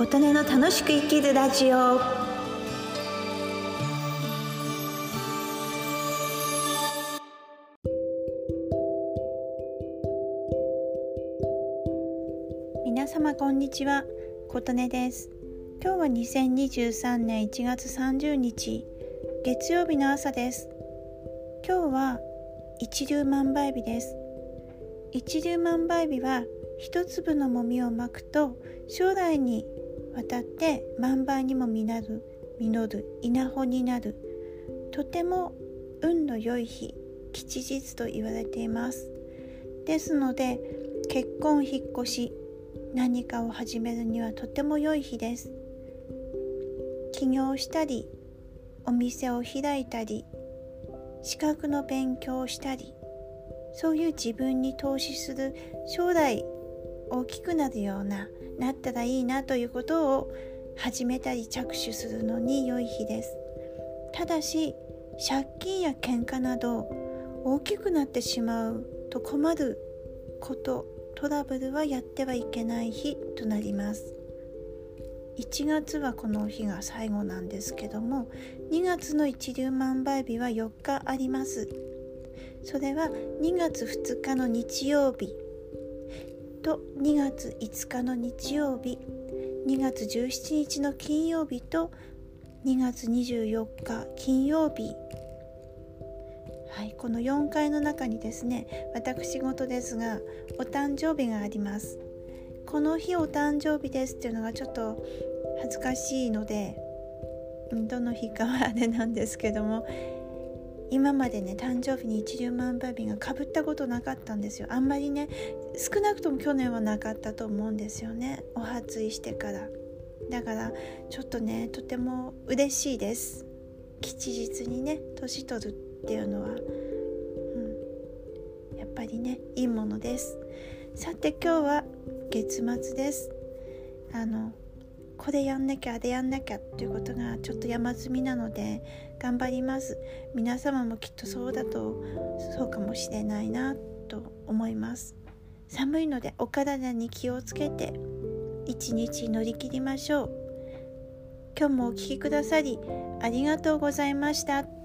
琴音の楽しく生きるラジオ。皆様こんにちは。琴音です。今日は2023年1月30日月曜日の朝です。今日は一粒万倍日です。一粒万倍日は一粒のもみをまくと将来にわたって万倍にも実る実る稲穂になる。とても運の良い日吉日と言われています。ですので結婚引っ越し何かを始めるにはとても良い日です。起業したりお店を開いたり資格の勉強をしたりそういう自分に投資する将来大きくなるようななったらいいなということを始めたり着手するのに良い日です。ただし借金や喧嘩など大きくなってしまうと困ることトラブルはやってはいけない日となります。1月はこの日が最後なんですけども2月の一粒万倍日は4日あります。それは2月2日の日曜日と2月5日の日曜日2月17日の金曜日と2月24日金曜日。はい、この4回の中にですね私事ですがお誕生日があります。この日お誕生日ですっていうのがちょっと恥ずかしいのでどの日かはあれなんですけども今までね誕生日に一粒万倍日がかぶったことなかったんですよ。あんまりね少なくとも去年はなかったと思うんですよね。お初いしてから。だからちょっとねとても嬉しいです。吉日にね年取るっていうのは、うん、やっぱりねいいものです。さて今日は月末です。あのこれやんなきゃあれやんなきゃっていうことがちょっと山積みなので頑張ります。皆様もきっとそうだとそうかもしれないなと思います。寒いのでお体に気をつけて一日乗り切りましょう。今日もお聴きくださりありがとうございました。